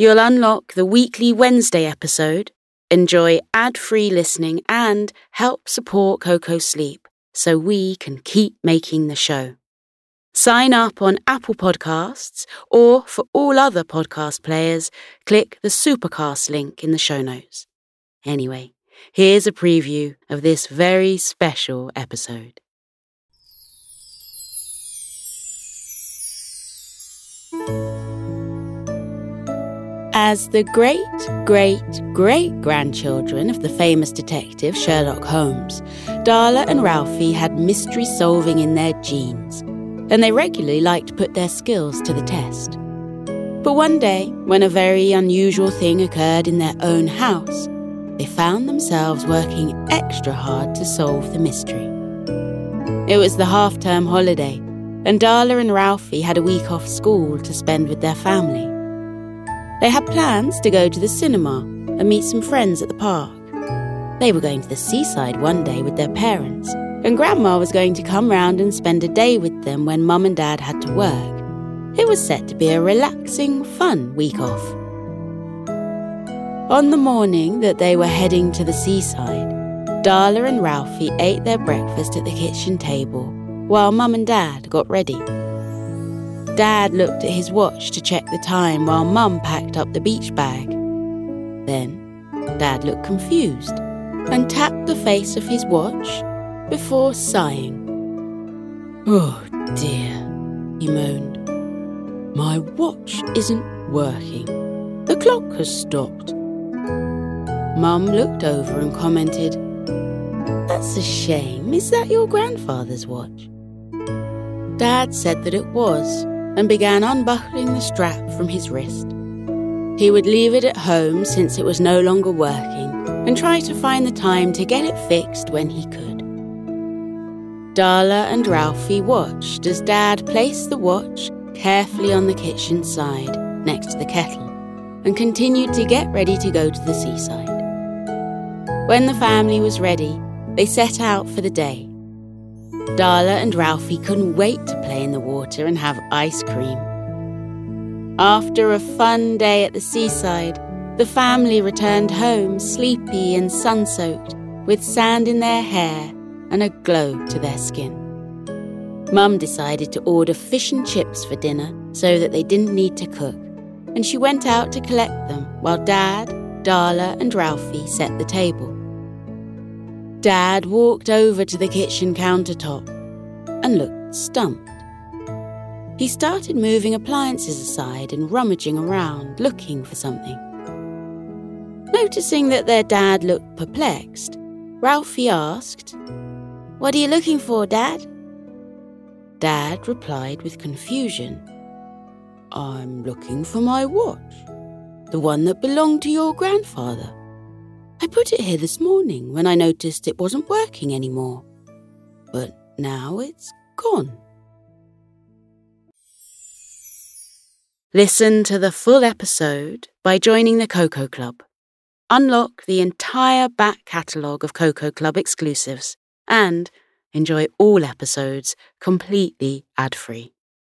You'll unlock the weekly Wednesday episode Enjoy ad free listening and help support Coco sleep so we can keep making the show. Sign up on Apple Podcasts or for all other podcast players, click the Supercast link in the show notes. Anyway, here's a preview of this very special episode. As the great, great, great grandchildren of the famous detective Sherlock Holmes, Darla and Ralphie had mystery solving in their genes, and they regularly liked to put their skills to the test. But one day, when a very unusual thing occurred in their own house, they found themselves working extra hard to solve the mystery. It was the half term holiday, and Darla and Ralphie had a week off school to spend with their family. They had plans to go to the cinema and meet some friends at the park. They were going to the seaside one day with their parents, and Grandma was going to come round and spend a day with them when Mum and Dad had to work. It was set to be a relaxing, fun week off. On the morning that they were heading to the seaside, Darla and Ralphie ate their breakfast at the kitchen table while Mum and Dad got ready. Dad looked at his watch to check the time while Mum packed up the beach bag. Then, Dad looked confused and tapped the face of his watch before sighing. Oh dear, he moaned. My watch isn't working. The clock has stopped. Mum looked over and commented, That's a shame. Is that your grandfather's watch? Dad said that it was, and began unbuckling the strap from his wrist. He would leave it at home since it was no longer working and try to find the time to get it fixed when he could. Darla and Ralphie watched as Dad placed the watch carefully on the kitchen side next to the kettle and continued to get ready to go to the seaside. When the family was ready, they set out for the day. Darla and Ralphie couldn't wait to play in the water and have ice cream. After a fun day at the seaside, the family returned home sleepy and sun soaked, with sand in their hair and a glow to their skin. Mum decided to order fish and chips for dinner so that they didn't need to cook, and she went out to collect them while Dad, Darla, and Ralphie set the table. Dad walked over to the kitchen countertop and looked stumped. He started moving appliances aside and rummaging around, looking for something. Noticing that their dad looked perplexed, Ralphie asked, What are you looking for, Dad? Dad replied with confusion, I'm looking for my watch, the one that belonged to your grandfather. I put it here this morning when I noticed it wasn't working anymore. But now it's gone. Listen to the full episode by joining the Koko Club. Unlock the entire back catalogue of Koko Club exclusives and enjoy all episodes completely ad free.